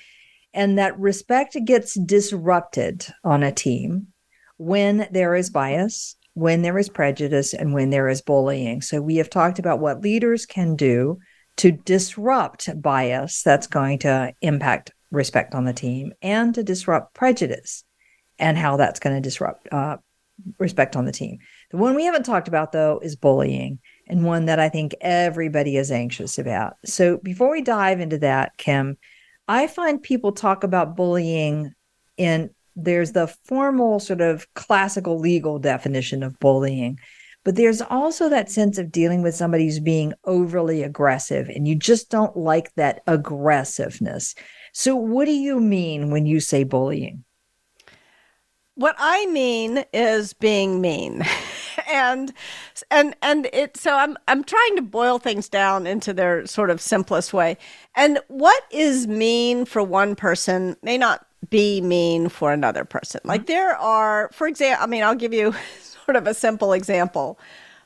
And that respect gets disrupted on a team when there is bias, when there is prejudice, and when there is bullying. So, we have talked about what leaders can do to disrupt bias that's going to impact respect on the team and to disrupt prejudice and how that's going to disrupt uh, respect on the team. The one we haven't talked about, though, is bullying, and one that I think everybody is anxious about. So, before we dive into that, Kim, I find people talk about bullying in there's the formal sort of classical legal definition of bullying, but there's also that sense of dealing with somebody who's being overly aggressive and you just don't like that aggressiveness. So, what do you mean when you say bullying? What I mean is being mean. and and and it so I'm I'm trying to boil things down into their sort of simplest way. And what is mean for one person may not be mean for another person. Like mm-hmm. there are for example, I mean I'll give you sort of a simple example.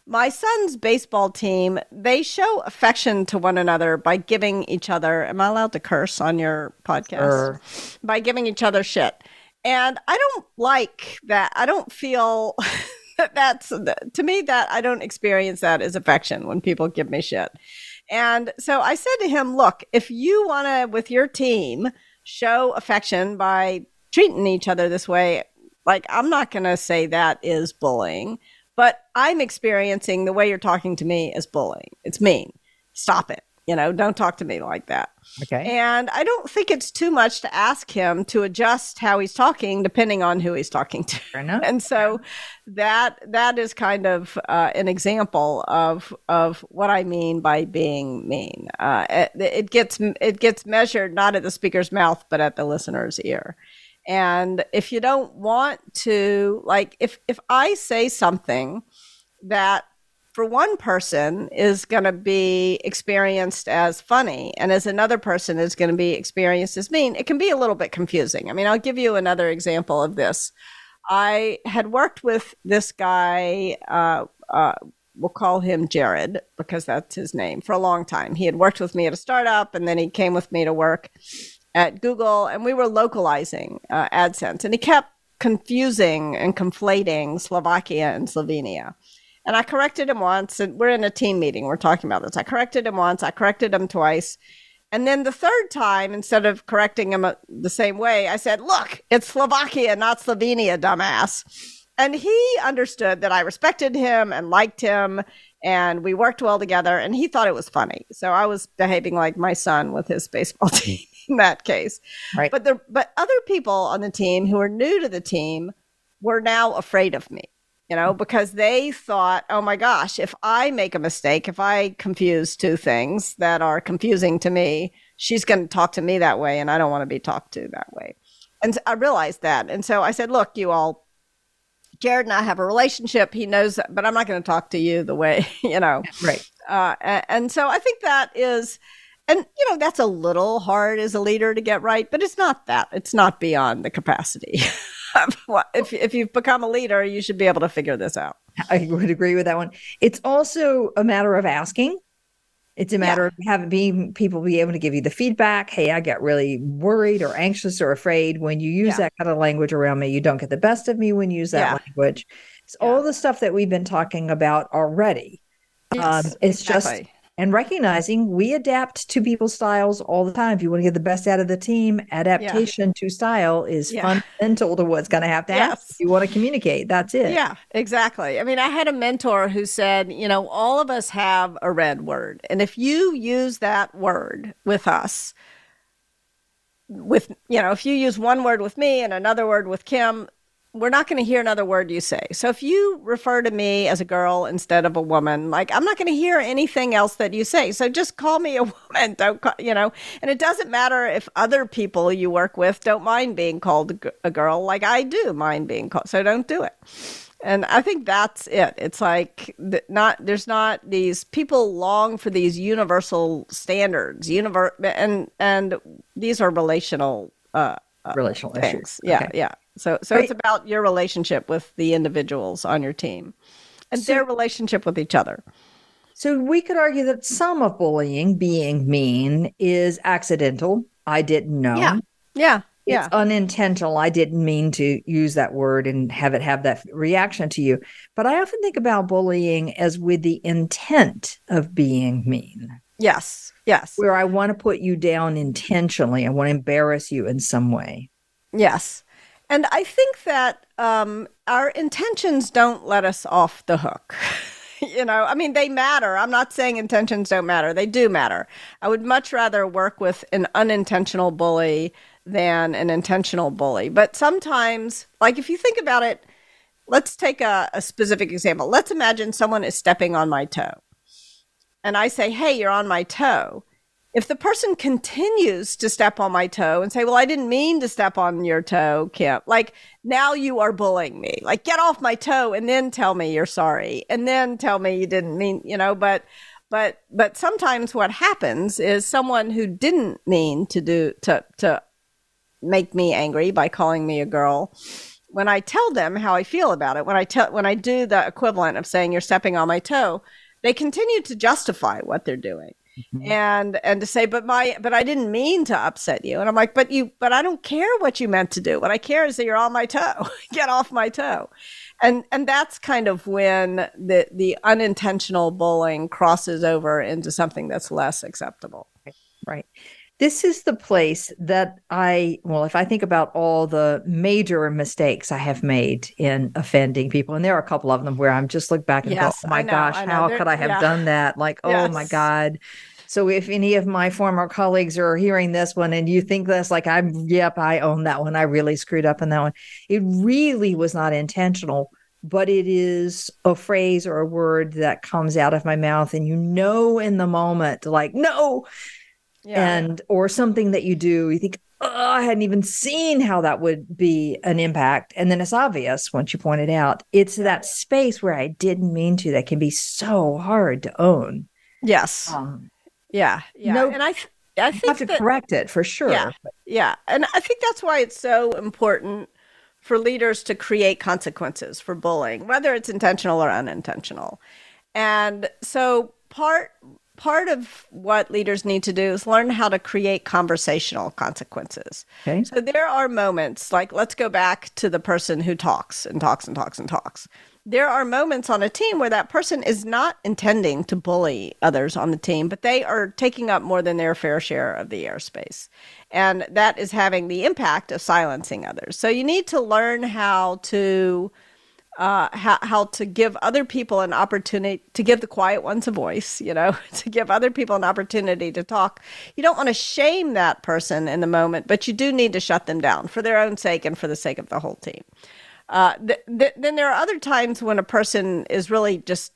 My son's baseball team, they show affection to one another by giving each other, am I allowed to curse on your podcast? Sure. By giving each other shit. And I don't like that. I don't feel that that's, to me, that I don't experience that as affection when people give me shit. And so I said to him, look, if you want to, with your team, show affection by treating each other this way, like, I'm not going to say that is bullying, but I'm experiencing the way you're talking to me as bullying. It's mean. Stop it. You know, don't talk to me like that. Okay. And I don't think it's too much to ask him to adjust how he's talking depending on who he's talking to. And so that that is kind of uh, an example of of what I mean by being mean. Uh, it, it gets it gets measured not at the speaker's mouth but at the listener's ear. And if you don't want to, like, if, if I say something that for one person is going to be experienced as funny and as another person is going to be experienced as mean, it can be a little bit confusing. I mean, I'll give you another example of this. I had worked with this guy, uh, uh, we'll call him Jared because that's his name, for a long time. He had worked with me at a startup and then he came with me to work at Google, and we were localizing uh, AdSense, and he kept confusing and conflating Slovakia and Slovenia. And I corrected him once, and we're in a team meeting. We're talking about this. I corrected him once. I corrected him twice. And then the third time, instead of correcting him uh, the same way, I said, Look, it's Slovakia, not Slovenia, dumbass. And he understood that I respected him and liked him, and we worked well together, and he thought it was funny. So I was behaving like my son with his baseball team in that case. Right. But the but other people on the team who are new to the team were now afraid of me, you know, because they thought, oh my gosh, if I make a mistake, if I confuse two things that are confusing to me, she's going to talk to me that way, and I don't want to be talked to that way. And I realized that, and so I said, look, you all. Jared and I have a relationship. He knows that, but I'm not going to talk to you the way, you know. Right. Uh, and so I think that is, and you know that's a little hard as a leader to get right but it's not that it's not beyond the capacity if, if you've become a leader you should be able to figure this out i would agree with that one it's also a matter of asking it's a matter yeah. of having being people be able to give you the feedback hey i get really worried or anxious or afraid when you use yeah. that kind of language around me you don't get the best of me when you use that yeah. language it's all the stuff that we've been talking about already yes, um, it's exactly. just and recognizing we adapt to people's styles all the time. If you want to get the best out of the team, adaptation yeah. to style is yeah. fundamental to what's going to have to happen. You want to communicate. That's it. Yeah, exactly. I mean, I had a mentor who said, you know, all of us have a red word. And if you use that word with us, with, you know, if you use one word with me and another word with Kim, we're not going to hear another word you say. So if you refer to me as a girl instead of a woman, like I'm not going to hear anything else that you say. So just call me a woman. Don't call, you know, and it doesn't matter if other people you work with don't mind being called a girl like I do mind being called. So don't do it. And I think that's it. It's like not there's not these people long for these universal standards, universe and and these are relational uh, uh relational things. issues. Yeah, okay. yeah. So so it's about your relationship with the individuals on your team and so, their relationship with each other. So we could argue that some of bullying, being mean, is accidental. I didn't know. Yeah. Yeah. It's yeah. unintentional. I didn't mean to use that word and have it have that reaction to you. But I often think about bullying as with the intent of being mean. Yes. Yes. Where I want to put you down intentionally. I want to embarrass you in some way. Yes. And I think that um, our intentions don't let us off the hook. you know, I mean, they matter. I'm not saying intentions don't matter, they do matter. I would much rather work with an unintentional bully than an intentional bully. But sometimes, like if you think about it, let's take a, a specific example. Let's imagine someone is stepping on my toe. And I say, hey, you're on my toe if the person continues to step on my toe and say, Well, I didn't mean to step on your toe, Kim, like now you are bullying me. Like, get off my toe and then tell me you're sorry and then tell me you didn't mean, you know, but. But but sometimes what happens is someone who didn't mean to do to to make me angry by calling me a girl when I tell them how I feel about it, when I tell when I do the equivalent of saying you're stepping on my toe, they continue to justify what they're doing. Mm-hmm. and and to say but my but i didn't mean to upset you. And i'm like but you but i don't care what you meant to do. What i care is that you're on my toe. Get off my toe. And and that's kind of when the the unintentional bullying crosses over into something that's less acceptable. Right this is the place that I, well, if I think about all the major mistakes I have made in offending people, and there are a couple of them where I'm just look back and yes, go, oh my know, gosh, how could I have yeah. done that? Like, yes. oh my God. So if any of my former colleagues are hearing this one and you think this, like I'm, yep, I own that one. I really screwed up in that one. It really was not intentional, but it is a phrase or a word that comes out of my mouth, and you know in the moment, like, no, yeah. and or something that you do you think oh, i hadn't even seen how that would be an impact and then it's obvious once you point it out. It's that space where i didn't mean to that can be so hard to own. Yes. Um, yeah yeah no, and i th- i think you have to that, correct it for sure. Yeah yeah and i think that's why it's so important for leaders to create consequences for bullying whether it's intentional or unintentional. And so part part of what leaders need to do is learn how to create conversational consequences. Okay. So there are moments like let's go back to the person who talks and talks and talks and talks. There are moments on a team where that person is not intending to bully others on the team, but they are taking up more than their fair share of the airspace. And that is having the impact of silencing others. So you need to learn how to uh, how, how to give other people an opportunity to give the quiet ones a voice, you know, to give other people an opportunity to talk. You don't want to shame that person in the moment, but you do need to shut them down for their own sake and for the sake of the whole team. Uh, th- th- then there are other times when a person is really just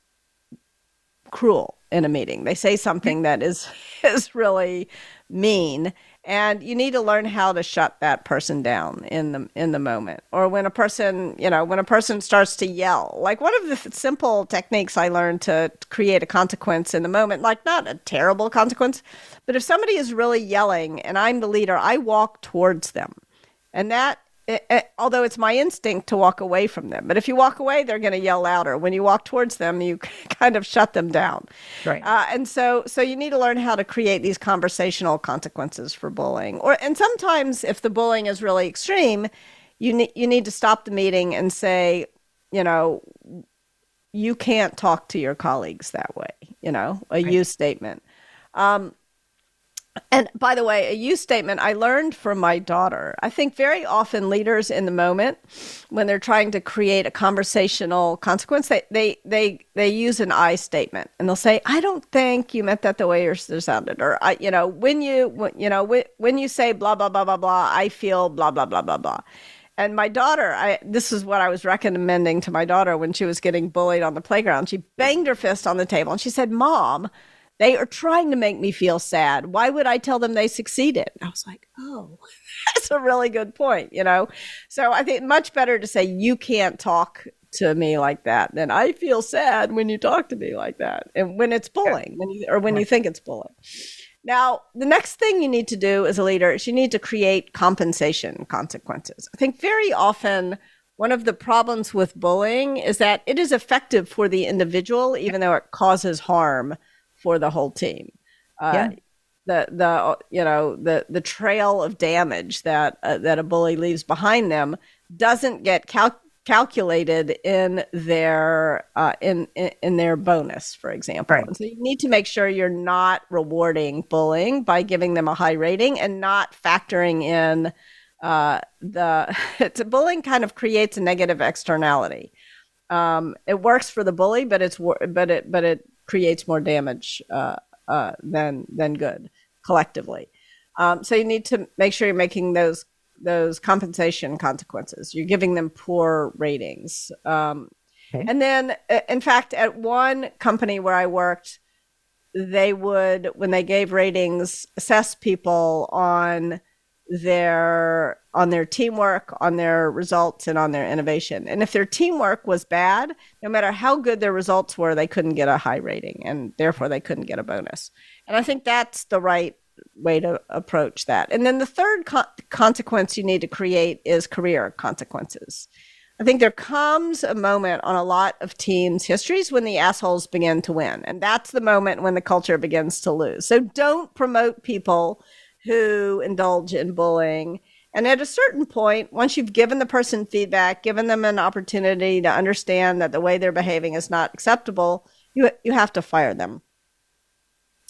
cruel in a meeting. They say something that is is really mean and you need to learn how to shut that person down in the in the moment. Or when a person you know when a person starts to yell. Like one of the simple techniques i learned to create a consequence in the moment like not a terrible consequence but if somebody is really yelling and i'm the leader i walk towards them. And that it, it, although it's my instinct to walk away from them. But if you walk away, they're going to yell louder. When you walk towards them, you kind of shut them down. Right. Uh, and so, so you need to learn how to create these conversational consequences for bullying. Or and sometimes, if the bullying is really extreme, you need you need to stop the meeting and say, you know, you can't talk to your colleagues that way. you know, a right. you statement. Um, and by the way, a you statement I learned from my daughter. I think very often leaders in the moment, when they're trying to create a conversational consequence, they they they, they use an I statement, and they'll say, "I don't think you meant that the way you sounded," or "I, you know, when you when, you know when you say blah blah blah blah blah, I feel blah blah blah blah blah." And my daughter, I this is what I was recommending to my daughter when she was getting bullied on the playground. She banged her fist on the table and she said, "Mom." They are trying to make me feel sad. Why would I tell them they succeeded? I was like, oh, that's a really good point, you know? So I think much better to say, you can't talk to me like that than I feel sad when you talk to me like that. And when it's bullying, when you, or when you think it's bullying. Now, the next thing you need to do as a leader is you need to create compensation consequences. I think very often one of the problems with bullying is that it is effective for the individual, even though it causes harm for the whole team. Uh, yeah. The the you know the the trail of damage that uh, that a bully leaves behind them doesn't get cal- calculated in their uh, in, in, in their bonus, for example. Right. So you need to make sure you're not rewarding bullying by giving them a high rating and not factoring in uh, the it's bullying kind of creates a negative externality. Um, it works for the bully, but it's but it but it creates more damage uh, uh, than than good collectively. Um, so you need to make sure you're making those those compensation consequences. You're giving them poor ratings. Um, okay. And then, uh, in fact, at one company where I worked, they would, when they gave ratings, assess people on their on their teamwork, on their results, and on their innovation. And if their teamwork was bad, no matter how good their results were, they couldn't get a high rating, and therefore they couldn't get a bonus. And I think that's the right way to approach that. And then the third co- consequence you need to create is career consequences. I think there comes a moment on a lot of teams' histories when the assholes begin to win. And that's the moment when the culture begins to lose. So don't promote people who indulge in bullying. And at a certain point, once you've given the person feedback, given them an opportunity to understand that the way they're behaving is not acceptable, you, you have to fire them.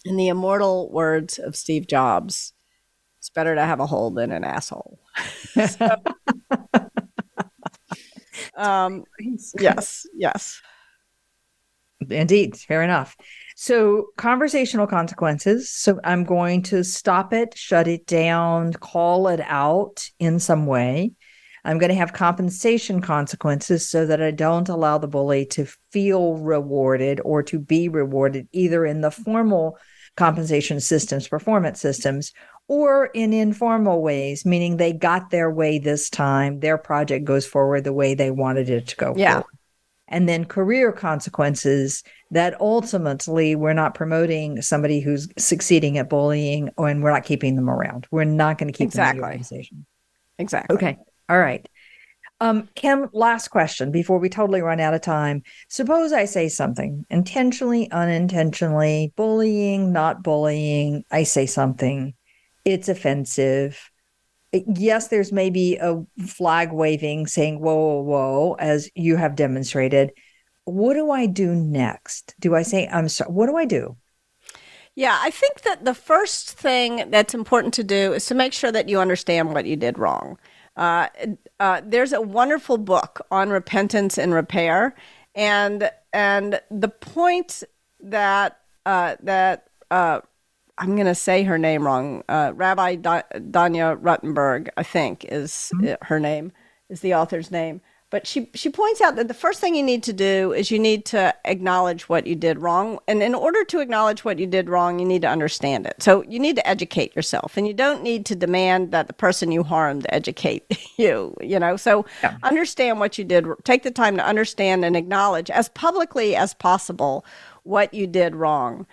In the immortal words of Steve Jobs, it's better to have a hole than an asshole. so, um, yes, yes. Indeed, fair enough. So, conversational consequences. So, I'm going to stop it, shut it down, call it out in some way. I'm going to have compensation consequences so that I don't allow the bully to feel rewarded or to be rewarded either in the formal compensation systems, performance systems, or in informal ways, meaning they got their way this time, their project goes forward the way they wanted it to go yeah. Forward and then career consequences that ultimately we're not promoting somebody who's succeeding at bullying and we're not keeping them around. We're not going to keep exactly. them in the organization. Exactly. Okay. All right. Um, Kim, last question before we totally run out of time. Suppose I say something intentionally, unintentionally, bullying, not bullying. I say something, it's offensive yes, there's maybe a flag waving saying, whoa, whoa, whoa, as you have demonstrated. What do I do next? Do I say, I'm sorry? What do I do? Yeah, I think that the first thing that's important to do is to make sure that you understand what you did wrong. Uh, uh, there's a wonderful book on repentance and repair, and and the point that uh, that uh, I'm going to say her name wrong. Uh, Rabbi da- Danya Ruttenberg, I think, is mm-hmm. her name, is the author's name. But she she points out that the first thing you need to do is you need to acknowledge what you did wrong, and in order to acknowledge what you did wrong, you need to understand it. So you need to educate yourself, and you don't need to demand that the person you harmed educate you. You know, so yeah. understand what you did. Take the time to understand and acknowledge as publicly as possible what you did wrong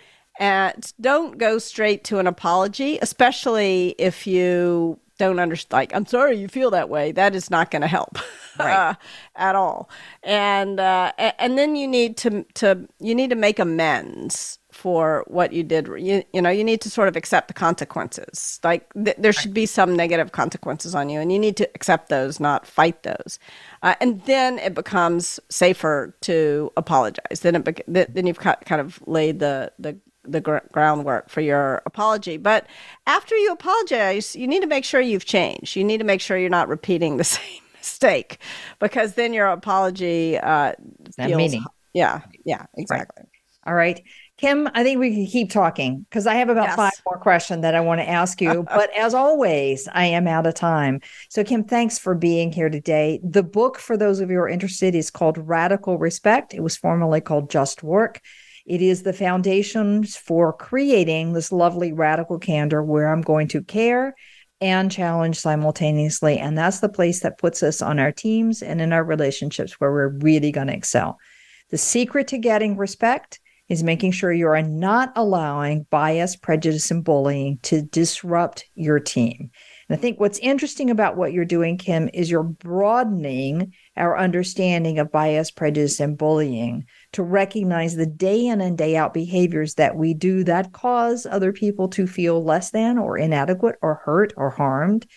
and don't go straight to an apology, especially if you don't understand. Like, I'm sorry you feel that way. That is not going to help. Right. uh, at all. And uh, and then you need to to you need to make amends for what you did. You, you know, you need to sort of accept the consequences. Like th- there should be some negative consequences on you, and you need to accept those, not fight those. Uh, and then it becomes safer to apologize. Then it bec- then you've kind of laid the the the gr- groundwork for your apology. But after you apologize, you need to make sure you've changed. You need to make sure you're not repeating the same mistake, because then your apology uh, feels. meaning. Yeah, yeah, exactly. All right. Kim, I think we can keep talking because I have about Yes. five more questions that I want to ask you. but as always, I am out of time. So, Kim, thanks for being here today. The book, for those of you who are interested, is called Radical Respect. It was formerly called Just Work. It is the foundations for creating this lovely radical candor where I'm going to care and challenge simultaneously. And that's the place that puts us on our teams and in our relationships where we're really going to excel. The secret to getting respect is making sure you are not allowing bias, prejudice, and bullying to disrupt your team. And I think what's interesting about what you're doing, Kim, is you're broadening our understanding of bias, prejudice, and bullying to recognize the day in and day out behaviors that we do that cause other people to feel less than or inadequate or hurt or harmed,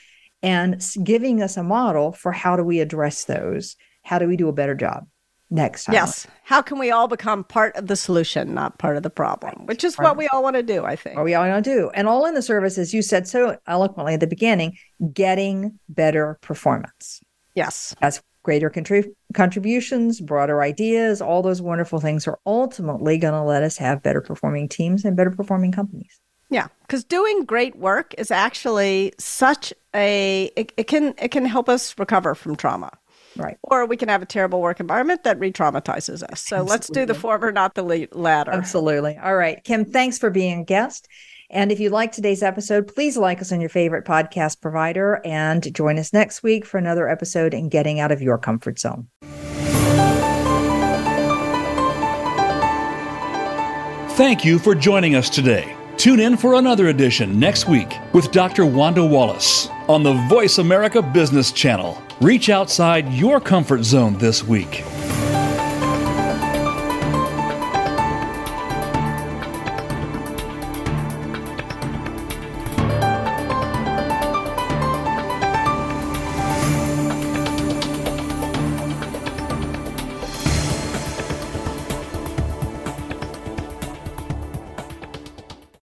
and giving us a model for how do we address those? How do we do a better job next time? Yes. How can we all become part of the solution, not part of the problem? Which is what we all want to do, I think. what we all want to do. And all in the service, as you said so eloquently at the beginning, getting better performance. Yes. That's greater contrib- contributions, broader ideas, all those wonderful things are ultimately going to let us have better performing teams and better performing companies. Yeah, because doing great work is actually such a it, it can it can help us recover from trauma. Right. Or we can have a terrible work environment that re-traumatizes us. So let's do the former, not the latter. Absolutely. All right. Kim, thanks for being a guest. And if you like today's episode, please like us on your favorite podcast provider and join us next week for another episode in Getting Out of Your Comfort Zone. Thank you for joining us today. Tune in for another edition next week with Dr. Wanda Wallace on the Voice America Business Channel. Reach outside your comfort zone this week.